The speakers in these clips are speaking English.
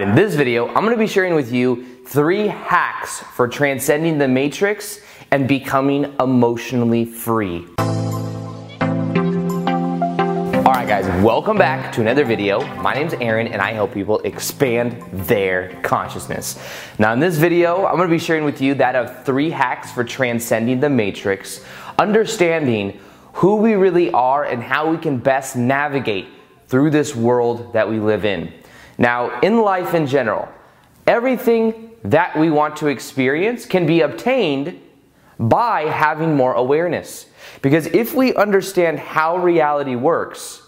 In this video, I'm going to be sharing with you three hacks for transcending the matrix and becoming emotionally free. Alright guys, welcome back to another video. My name is Aaron and I help people expand their consciousness. Now in this video, I'm going to be sharing with you that of three hacks for transcending the matrix, understanding who we really are and how we can best navigate through this world that we live in. Now, in life in general, everything that we want to experience can be obtained by having more awareness. Because if we understand how reality works,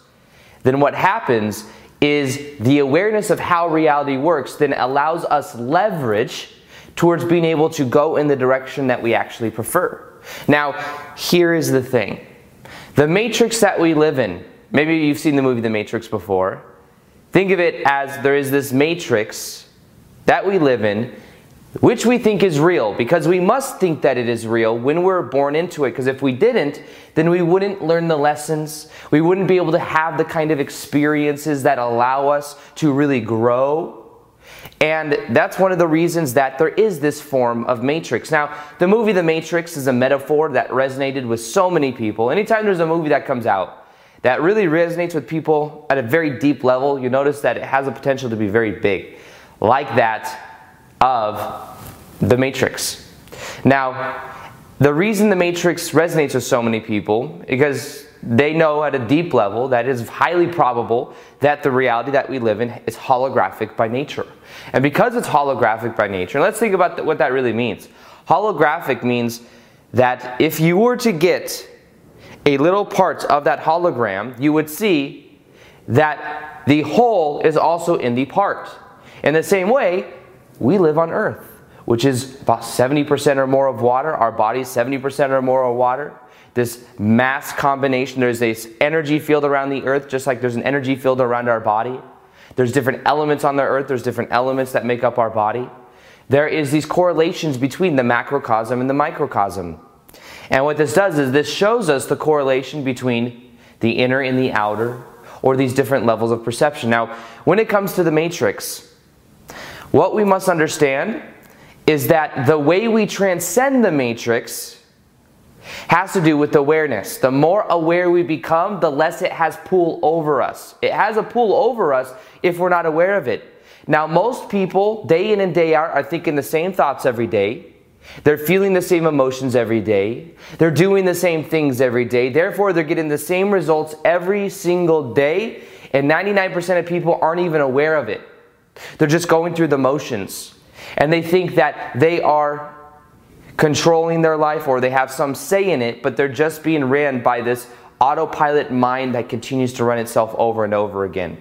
then what happens is the awareness of how reality works then allows us leverage towards being able to go in the direction that we actually prefer. Now, here is the thing the matrix that we live in, maybe you've seen the movie The Matrix before. Think of it as there is this matrix that we live in, which we think is real, because we must think that it is real when we're born into it. Because if we didn't, then we wouldn't learn the lessons. We wouldn't be able to have the kind of experiences that allow us to really grow. And that's one of the reasons that there is this form of matrix. Now, the movie The Matrix is a metaphor that resonated with so many people. Anytime there's a movie that comes out, that really resonates with people at a very deep level, you notice that it has a potential to be very big, like that of The Matrix. Now, the reason The Matrix resonates with so many people because they know at a deep level that it is highly probable that the reality that we live in is holographic by nature. And because it's holographic by nature, let's think about what that really means. Holographic means that if you were to get a little part of that hologram, you would see that the whole is also in the part. In the same way, we live on Earth, which is about 70% or more of water. Our body 70% or more of water. This mass combination, there's this energy field around the Earth, just like there's an energy field around our body. There's different elements on the Earth, there's different elements that make up our body. There is these correlations between the macrocosm and the microcosm. And what this does is this shows us the correlation between the inner and the outer, or these different levels of perception. Now, when it comes to the matrix, what we must understand is that the way we transcend the matrix has to do with awareness. The more aware we become, the less it has pull over us. It has a pull over us if we're not aware of it. Now, most people, day in and day out, are thinking the same thoughts every day. They're feeling the same emotions every day. They're doing the same things every day. Therefore, they're getting the same results every single day. And 99% of people aren't even aware of it. They're just going through the motions. And they think that they are controlling their life or they have some say in it, but they're just being ran by this autopilot mind that continues to run itself over and over again.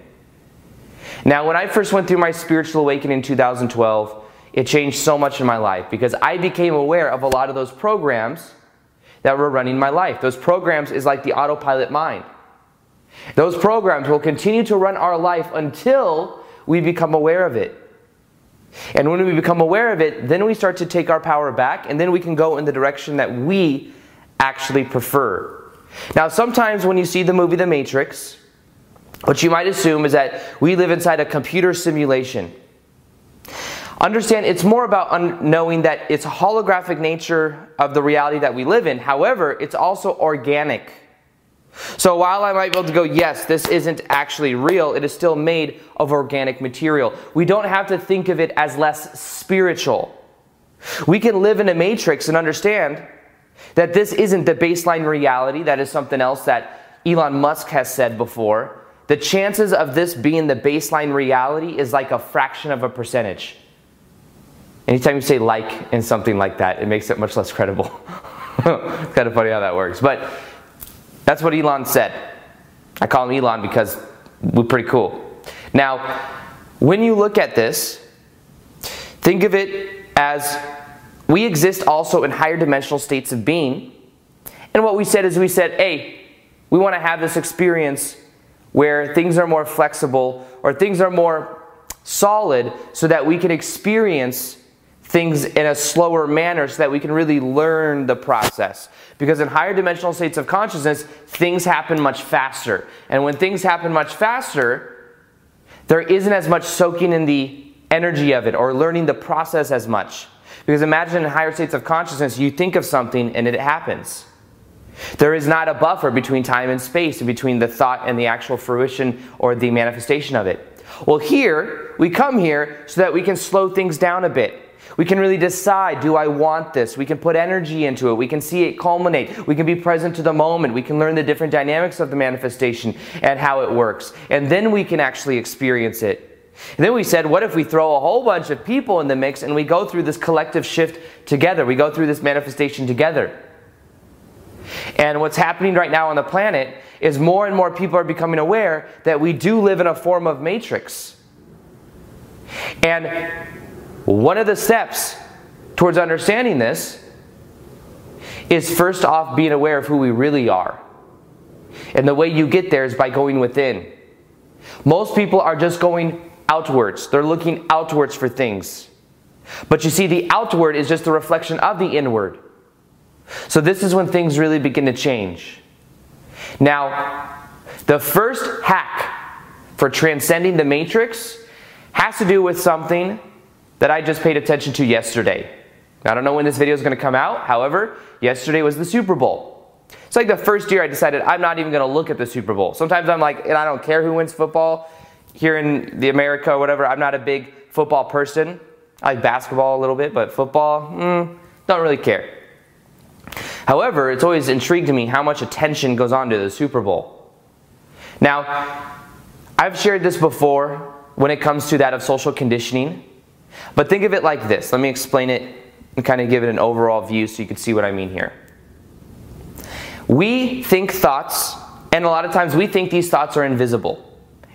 Now, when I first went through my spiritual awakening in 2012, it changed so much in my life because I became aware of a lot of those programs that were running my life. Those programs is like the autopilot mind. Those programs will continue to run our life until we become aware of it. And when we become aware of it, then we start to take our power back, and then we can go in the direction that we actually prefer. Now, sometimes when you see the movie The Matrix, what you might assume is that we live inside a computer simulation. Understand it's more about un- knowing that it's a holographic nature of the reality that we live in. However, it's also organic. So while I might be able to go, yes, this isn't actually real, it is still made of organic material. We don't have to think of it as less spiritual. We can live in a matrix and understand that this isn't the baseline reality, that is something else that Elon Musk has said before. The chances of this being the baseline reality is like a fraction of a percentage. Anytime you say like in something like that, it makes it much less credible. it's kind of funny how that works. But that's what Elon said. I call him Elon because we're pretty cool. Now, when you look at this, think of it as we exist also in higher dimensional states of being. And what we said is we said, hey, we want to have this experience where things are more flexible or things are more solid so that we can experience things in a slower manner so that we can really learn the process. Because in higher dimensional states of consciousness, things happen much faster. And when things happen much faster, there isn't as much soaking in the energy of it or learning the process as much. Because imagine in higher states of consciousness, you think of something and it happens. There is not a buffer between time and space, between the thought and the actual fruition or the manifestation of it. Well, here, we come here so that we can slow things down a bit. We can really decide do I want this? We can put energy into it. We can see it culminate. We can be present to the moment. We can learn the different dynamics of the manifestation and how it works. And then we can actually experience it. And then we said, what if we throw a whole bunch of people in the mix and we go through this collective shift together? We go through this manifestation together. And what's happening right now on the planet is more and more people are becoming aware that we do live in a form of matrix. And one of the steps towards understanding this is first off being aware of who we really are. And the way you get there is by going within. Most people are just going outwards, they're looking outwards for things. But you see, the outward is just a reflection of the inward. So, this is when things really begin to change. Now, the first hack for transcending the matrix has to do with something that I just paid attention to yesterday. I don't know when this video is going to come out. However, yesterday was the Super Bowl. It's like the first year I decided I'm not even going to look at the Super Bowl. Sometimes I'm like, and I don't care who wins football here in the America or whatever. I'm not a big football person. I like basketball a little bit, but football, mm, don't really care. However, it's always intrigued to me how much attention goes on to the Super Bowl. Now, I've shared this before when it comes to that of social conditioning, but think of it like this. Let me explain it and kind of give it an overall view so you can see what I mean here. We think thoughts, and a lot of times we think these thoughts are invisible.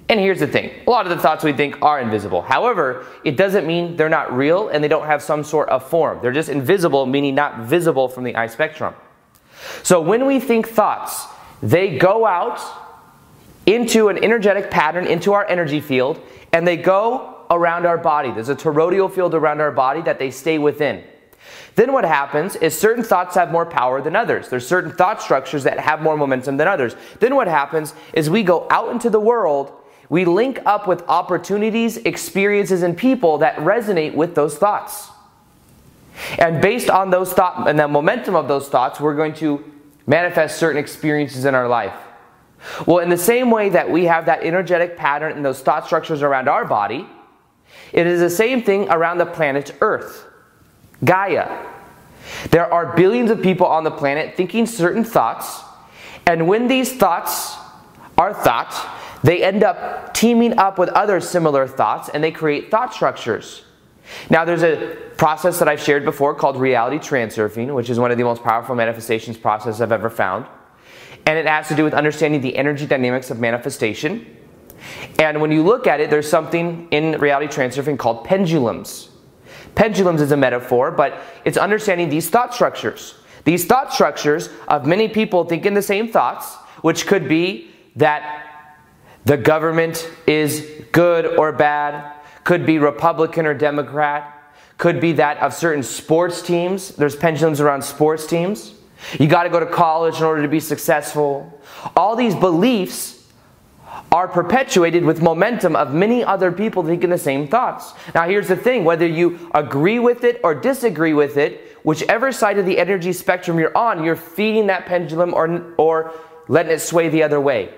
And here's the thing a lot of the thoughts we think are invisible. However, it doesn't mean they're not real and they don't have some sort of form. They're just invisible, meaning not visible from the eye spectrum. So when we think thoughts, they go out into an energetic pattern, into our energy field, and they go around our body. There's a toroidal field around our body that they stay within. Then what happens is certain thoughts have more power than others. There's certain thought structures that have more momentum than others. Then what happens is we go out into the world we link up with opportunities, experiences, and people that resonate with those thoughts. And based on those thoughts and the momentum of those thoughts, we're going to manifest certain experiences in our life. Well, in the same way that we have that energetic pattern and those thought structures around our body, it is the same thing around the planet Earth, Gaia. There are billions of people on the planet thinking certain thoughts, and when these thoughts are thought, they end up teaming up with other similar thoughts and they create thought structures. Now, there's a process that I've shared before called reality transurfing, which is one of the most powerful manifestations processes I've ever found. And it has to do with understanding the energy dynamics of manifestation. And when you look at it, there's something in reality transurfing called pendulums. Pendulums is a metaphor, but it's understanding these thought structures. These thought structures of many people thinking the same thoughts, which could be that the government is good or bad, could be Republican or Democrat, could be that of certain sports teams. There's pendulums around sports teams. You got to go to college in order to be successful. All these beliefs are perpetuated with momentum of many other people thinking the same thoughts. Now, here's the thing whether you agree with it or disagree with it, whichever side of the energy spectrum you're on, you're feeding that pendulum or, or letting it sway the other way.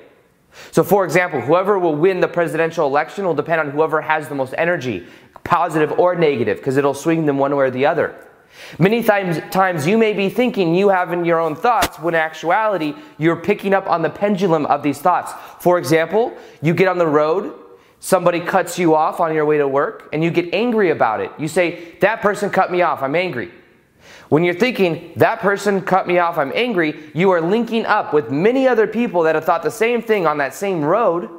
So, for example, whoever will win the presidential election will depend on whoever has the most energy, positive or negative, because it'll swing them one way or the other. Many times, times you may be thinking you have in your own thoughts when in actuality you're picking up on the pendulum of these thoughts. For example, you get on the road, somebody cuts you off on your way to work, and you get angry about it. You say, That person cut me off, I'm angry. When you're thinking, that person cut me off, I'm angry, you are linking up with many other people that have thought the same thing on that same road,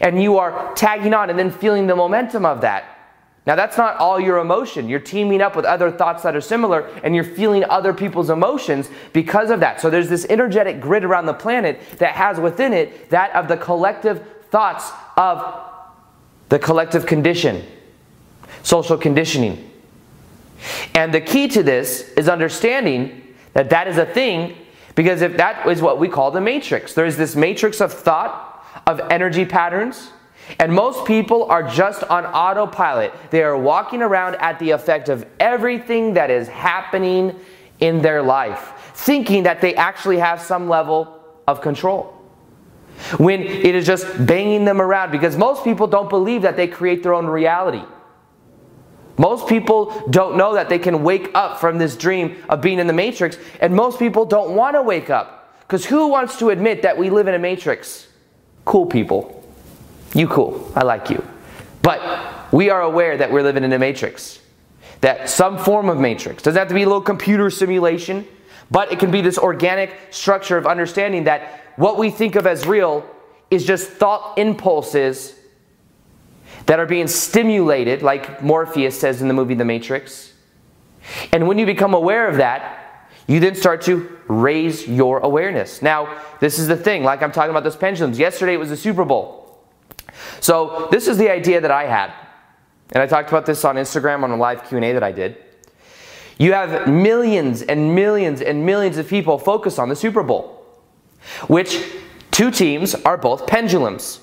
and you are tagging on and then feeling the momentum of that. Now, that's not all your emotion. You're teaming up with other thoughts that are similar, and you're feeling other people's emotions because of that. So, there's this energetic grid around the planet that has within it that of the collective thoughts of the collective condition, social conditioning. And the key to this is understanding that that is a thing because if that is what we call the matrix, there is this matrix of thought, of energy patterns, And most people are just on autopilot. They are walking around at the effect of everything that is happening in their life, thinking that they actually have some level of control. When it is just banging them around, because most people don't believe that they create their own reality. Most people don't know that they can wake up from this dream of being in the matrix, and most people don't want to wake up. Because who wants to admit that we live in a matrix? Cool people. You cool. I like you. But we are aware that we're living in a matrix. That some form of matrix. Doesn't have to be a little computer simulation, but it can be this organic structure of understanding that what we think of as real is just thought impulses that are being stimulated, like Morpheus says in the movie The Matrix. And when you become aware of that, you then start to raise your awareness. Now, this is the thing, like I'm talking about those pendulums. Yesterday it was the Super Bowl. So this is the idea that I had. And I talked about this on Instagram on a live Q&A that I did. You have millions and millions and millions of people focus on the Super Bowl, which two teams are both pendulums.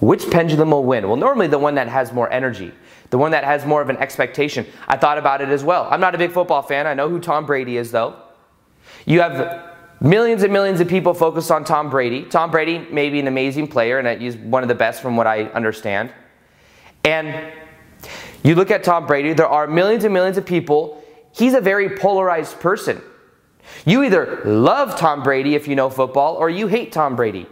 Which pendulum will win? Well, normally the one that has more energy, the one that has more of an expectation. I thought about it as well. I'm not a big football fan. I know who Tom Brady is, though. You have Millions and millions of people focus on Tom Brady. Tom Brady may be an amazing player, and he's one of the best from what I understand. And you look at Tom Brady, there are millions and millions of people. He's a very polarized person. You either love Tom Brady if you know football, or you hate Tom Brady.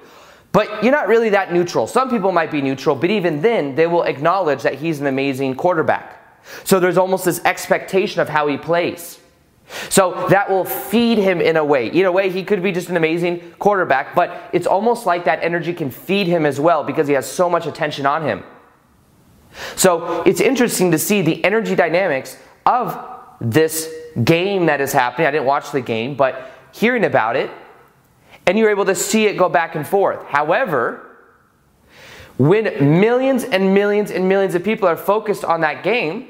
But you're not really that neutral. Some people might be neutral, but even then, they will acknowledge that he's an amazing quarterback. So there's almost this expectation of how he plays. So that will feed him in a way. In a way, he could be just an amazing quarterback, but it's almost like that energy can feed him as well because he has so much attention on him. So it's interesting to see the energy dynamics of this game that is happening. I didn't watch the game, but hearing about it, and you're able to see it go back and forth. However, when millions and millions and millions of people are focused on that game,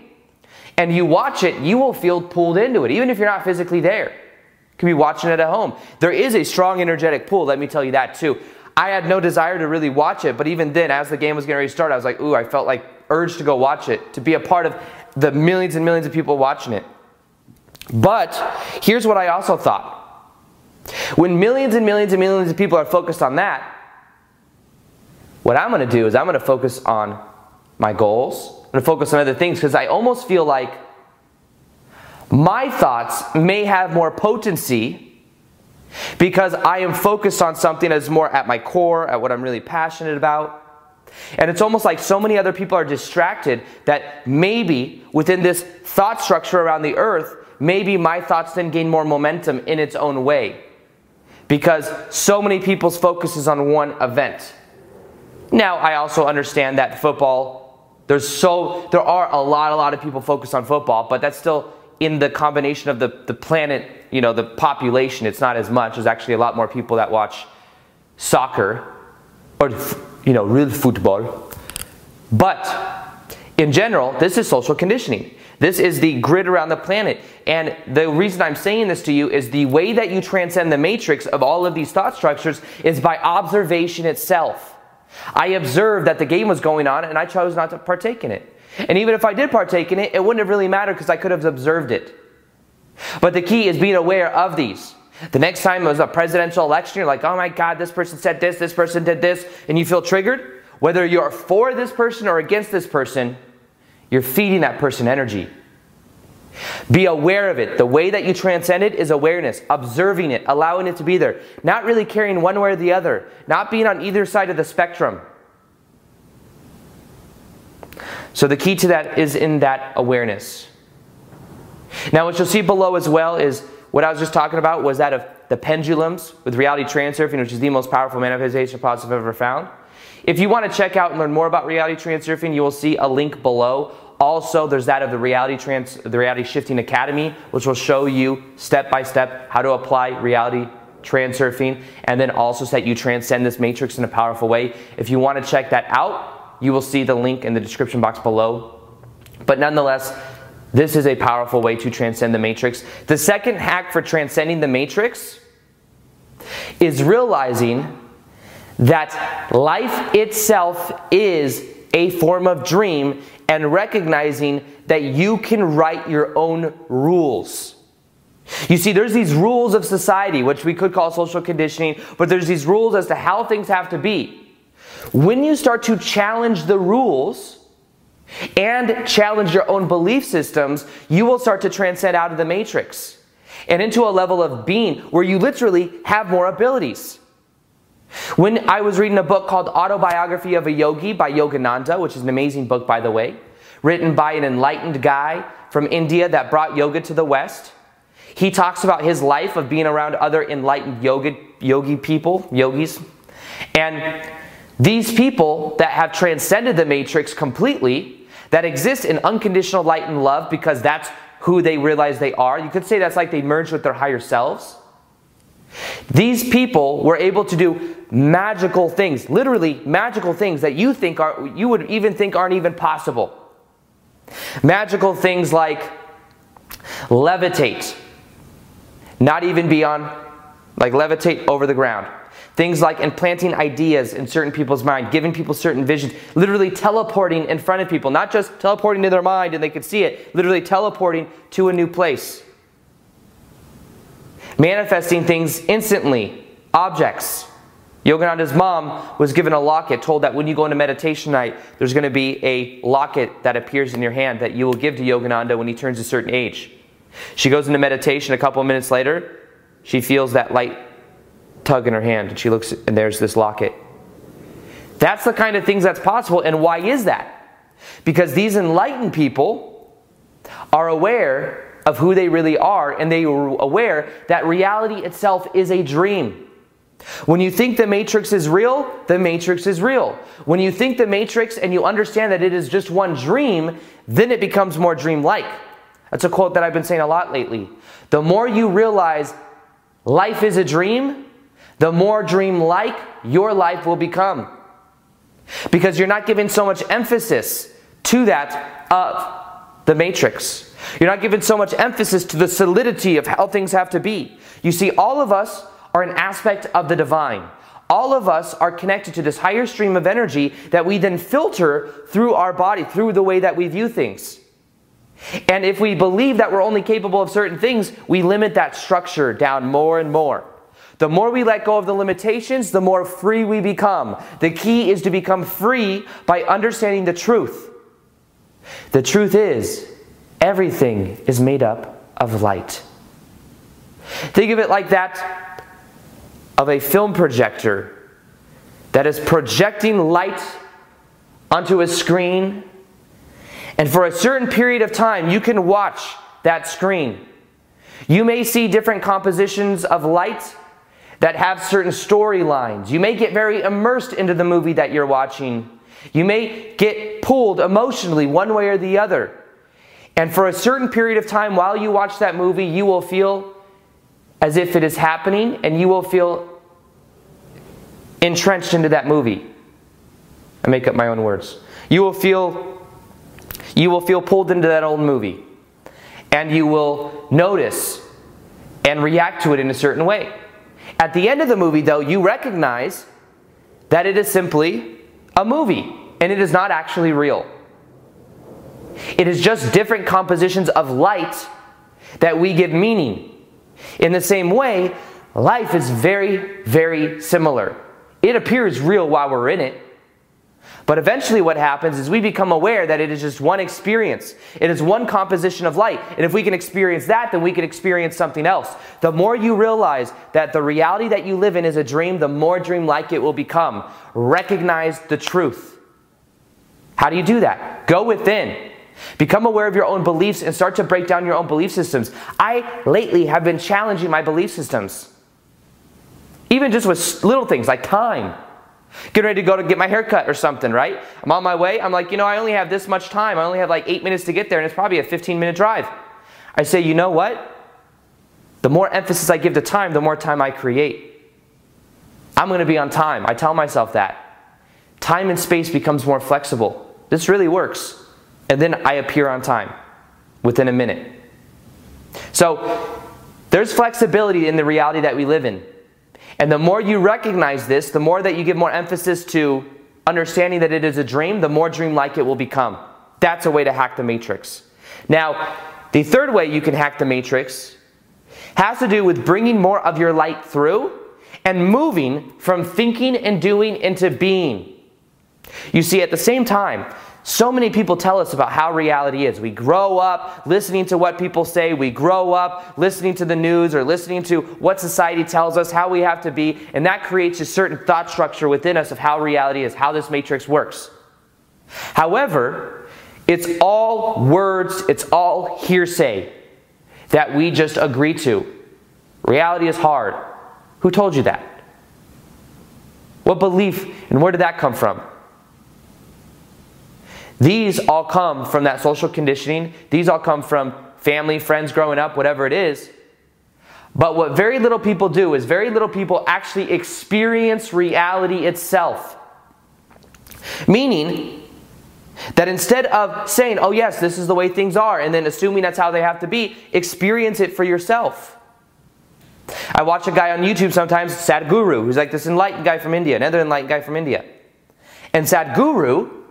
and you watch it, you will feel pulled into it, even if you're not physically there. You could be watching it at home. There is a strong energetic pull, let me tell you that too. I had no desire to really watch it, but even then, as the game was getting ready to start, I was like, ooh, I felt like urged to go watch it, to be a part of the millions and millions of people watching it. But here's what I also thought. When millions and millions and millions of people are focused on that, what I'm going to do is I'm going to focus on my goals, going to focus on other things because I almost feel like my thoughts may have more potency because I am focused on something that's more at my core, at what I'm really passionate about. And it's almost like so many other people are distracted that maybe within this thought structure around the earth, maybe my thoughts then gain more momentum in its own way. Because so many people's focus is on one event. Now, I also understand that football there's so there are a lot, a lot of people focused on football, but that's still in the combination of the, the planet, you know, the population, it's not as much. There's actually a lot more people that watch soccer or you know, real football. But in general, this is social conditioning. This is the grid around the planet. And the reason I'm saying this to you is the way that you transcend the matrix of all of these thought structures is by observation itself. I observed that the game was going on and I chose not to partake in it. And even if I did partake in it, it wouldn't have really mattered because I could have observed it. But the key is being aware of these. The next time it was a presidential election, you're like, oh my God, this person said this, this person did this, and you feel triggered. Whether you're for this person or against this person, you're feeding that person energy. Be aware of it. The way that you transcend it is awareness, observing it, allowing it to be there, not really caring one way or the other, not being on either side of the spectrum. So the key to that is in that awareness. Now, what you'll see below as well is what I was just talking about was that of the pendulums with reality transurfing, which is the most powerful manifestation process I've ever found. If you want to check out and learn more about reality transurfing, you will see a link below also, there's that of the Reality, Trans- the Reality Shifting Academy, which will show you step by step how to apply reality transurfing and then also set you transcend this matrix in a powerful way. If you want to check that out, you will see the link in the description box below. But nonetheless, this is a powerful way to transcend the matrix. The second hack for transcending the matrix is realizing that life itself is a form of dream and recognizing that you can write your own rules. You see, there's these rules of society, which we could call social conditioning, but there's these rules as to how things have to be. When you start to challenge the rules and challenge your own belief systems, you will start to transcend out of the matrix and into a level of being where you literally have more abilities. When I was reading a book called Autobiography of a Yogi by Yogananda, which is an amazing book, by the way, written by an enlightened guy from India that brought yoga to the West. He talks about his life of being around other enlightened yoga, yogi people, yogis. And these people that have transcended the matrix completely, that exist in unconditional light and love because that's who they realize they are. You could say that's like they merged with their higher selves. These people were able to do magical things, literally magical things that you think are you would even think aren't even possible. Magical things like levitate, not even be on, like levitate over the ground. Things like implanting ideas in certain people's mind, giving people certain visions, literally teleporting in front of people, not just teleporting to their mind and they could see it, literally teleporting to a new place. Manifesting things instantly, objects. Yogananda's mom was given a locket, told that when you go into meditation night, there's going to be a locket that appears in your hand that you will give to Yogananda when he turns a certain age. She goes into meditation a couple of minutes later. She feels that light tug in her hand, and she looks, and there's this locket. That's the kind of things that's possible. And why is that? Because these enlightened people are aware of who they really are, and they are aware that reality itself is a dream. When you think the matrix is real, the matrix is real. When you think the matrix and you understand that it is just one dream, then it becomes more dreamlike. That's a quote that I've been saying a lot lately. The more you realize life is a dream, the more dreamlike your life will become. Because you're not giving so much emphasis to that of the matrix. You're not giving so much emphasis to the solidity of how things have to be. You see, all of us are an aspect of the divine. All of us are connected to this higher stream of energy that we then filter through our body, through the way that we view things. And if we believe that we're only capable of certain things, we limit that structure down more and more. The more we let go of the limitations, the more free we become. The key is to become free by understanding the truth. The truth is, everything is made up of light. Think of it like that of a film projector that is projecting light onto a screen and for a certain period of time, you can watch that screen. You may see different compositions of light that have certain storylines. You may get very immersed into the movie that you're watching. You may get pulled emotionally one way or the other. And for a certain period of time while you watch that movie, you will feel as if it is happening and you will feel entrenched into that movie. I make up my own words. You will feel you will feel pulled into that old movie. And you will notice and react to it in a certain way. At the end of the movie, though, you recognize that it is simply a movie and it is not actually real. It is just different compositions of light that we give meaning. In the same way, life is very, very similar. It appears real while we're in it, but eventually, what happens is we become aware that it is just one experience. It is one composition of light. And if we can experience that, then we can experience something else. The more you realize that the reality that you live in is a dream, the more dreamlike it will become. Recognize the truth. How do you do that? Go within. Become aware of your own beliefs and start to break down your own belief systems. I lately have been challenging my belief systems. Even just with little things like time. Getting ready to go to get my hair cut or something, right? I'm on my way. I'm like, you know, I only have this much time. I only have like eight minutes to get there, and it's probably a 15 minute drive. I say, you know what? The more emphasis I give to time, the more time I create. I'm going to be on time. I tell myself that. Time and space becomes more flexible. This really works. And then I appear on time within a minute. So there's flexibility in the reality that we live in. And the more you recognize this, the more that you give more emphasis to understanding that it is a dream, the more dreamlike it will become. That's a way to hack the matrix. Now, the third way you can hack the matrix has to do with bringing more of your light through and moving from thinking and doing into being. You see, at the same time, so many people tell us about how reality is. We grow up listening to what people say. We grow up listening to the news or listening to what society tells us, how we have to be, and that creates a certain thought structure within us of how reality is, how this matrix works. However, it's all words, it's all hearsay that we just agree to. Reality is hard. Who told you that? What belief and where did that come from? These all come from that social conditioning. These all come from family, friends growing up, whatever it is. But what very little people do is very little people actually experience reality itself. Meaning that instead of saying, oh, yes, this is the way things are, and then assuming that's how they have to be, experience it for yourself. I watch a guy on YouTube sometimes, Sadhguru, who's like this enlightened guy from India, another enlightened guy from India. And Sadhguru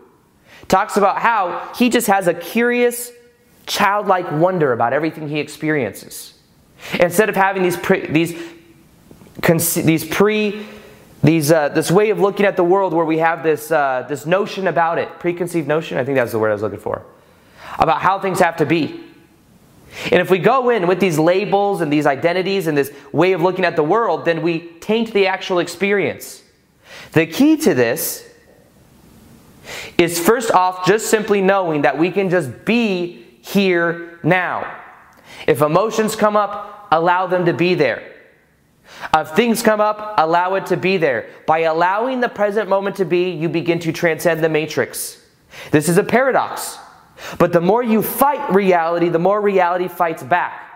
talks about how he just has a curious, childlike wonder about everything he experiences. Instead of having these pre, these these pre these uh, this way of looking at the world where we have this uh, this notion about it, preconceived notion. I think that's the word I was looking for about how things have to be. And if we go in with these labels and these identities and this way of looking at the world, then we taint the actual experience. The key to this is first off just simply knowing that we can just be here now. If emotions come up, allow them to be there. If things come up, allow it to be there. By allowing the present moment to be, you begin to transcend the matrix. This is a paradox. But the more you fight reality, the more reality fights back.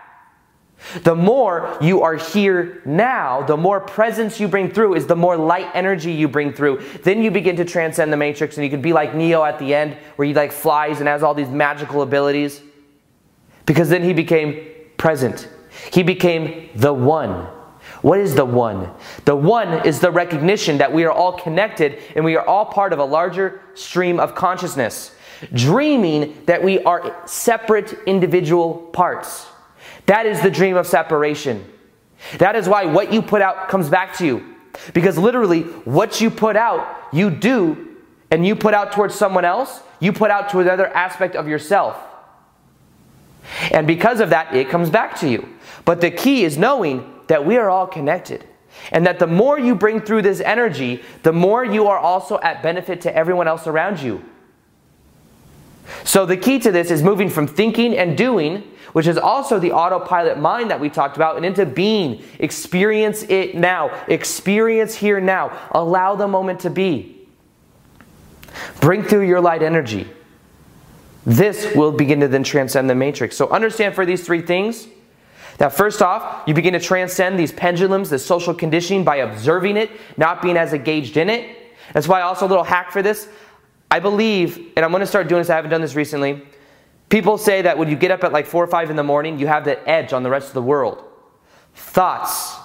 The more you are here now, the more presence you bring through is the more light energy you bring through. Then you begin to transcend the matrix and you can be like Neo at the end where he like flies and has all these magical abilities. Because then he became present. He became the one. What is the one? The one is the recognition that we are all connected and we are all part of a larger stream of consciousness. Dreaming that we are separate individual parts. That is the dream of separation. That is why what you put out comes back to you. Because literally, what you put out, you do, and you put out towards someone else, you put out to another aspect of yourself. And because of that, it comes back to you. But the key is knowing that we are all connected. And that the more you bring through this energy, the more you are also at benefit to everyone else around you. So the key to this is moving from thinking and doing, which is also the autopilot mind that we talked about, and into being. Experience it now. Experience here now. Allow the moment to be. Bring through your light energy. This will begin to then transcend the matrix. So understand for these three things that first off, you begin to transcend these pendulums, this social conditioning by observing it, not being as engaged in it. That's why also a little hack for this. I believe, and I'm going to start doing this, I haven't done this recently. People say that when you get up at like 4 or 5 in the morning, you have that edge on the rest of the world. Thoughts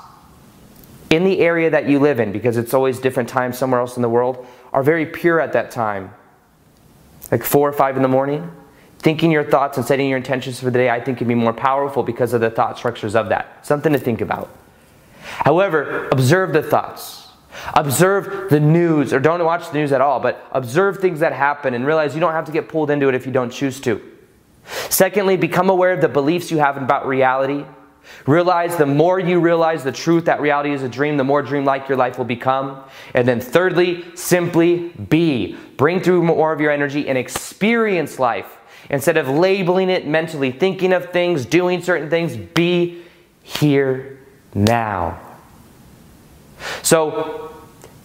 in the area that you live in, because it's always different times somewhere else in the world, are very pure at that time. Like 4 or 5 in the morning. Thinking your thoughts and setting your intentions for the day, I think, can be more powerful because of the thought structures of that. Something to think about. However, observe the thoughts. Observe the news, or don't watch the news at all, but observe things that happen and realize you don't have to get pulled into it if you don't choose to. Secondly, become aware of the beliefs you have about reality. Realize the more you realize the truth that reality is a dream, the more dreamlike your life will become. And then thirdly, simply be. Bring through more of your energy and experience life. Instead of labeling it mentally, thinking of things, doing certain things, be here now. So,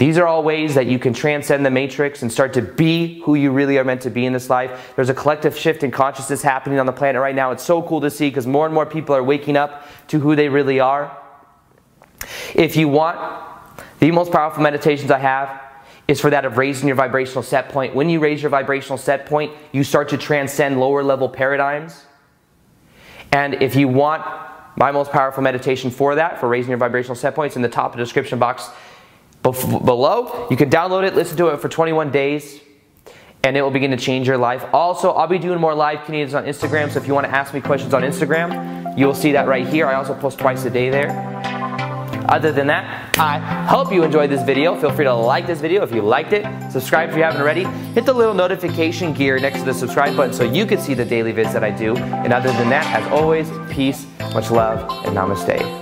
these are all ways that you can transcend the matrix and start to be who you really are meant to be in this life. There's a collective shift in consciousness happening on the planet right now. It's so cool to see because more and more people are waking up to who they really are. If you want, the most powerful meditations I have is for that of raising your vibrational set point. When you raise your vibrational set point, you start to transcend lower level paradigms. And if you want my most powerful meditation for that, for raising your vibrational set points, in the top of the description box below. You can download it, listen to it for 21 days, and it will begin to change your life. Also, I'll be doing more live Q&As on Instagram, so if you want to ask me questions on Instagram, you will see that right here. I also post twice a day there. Other than that, I hope you enjoyed this video. Feel free to like this video if you liked it. Subscribe if you haven't already. Hit the little notification gear next to the subscribe button so you can see the daily vids that I do. And other than that, as always, peace, much love, and namaste.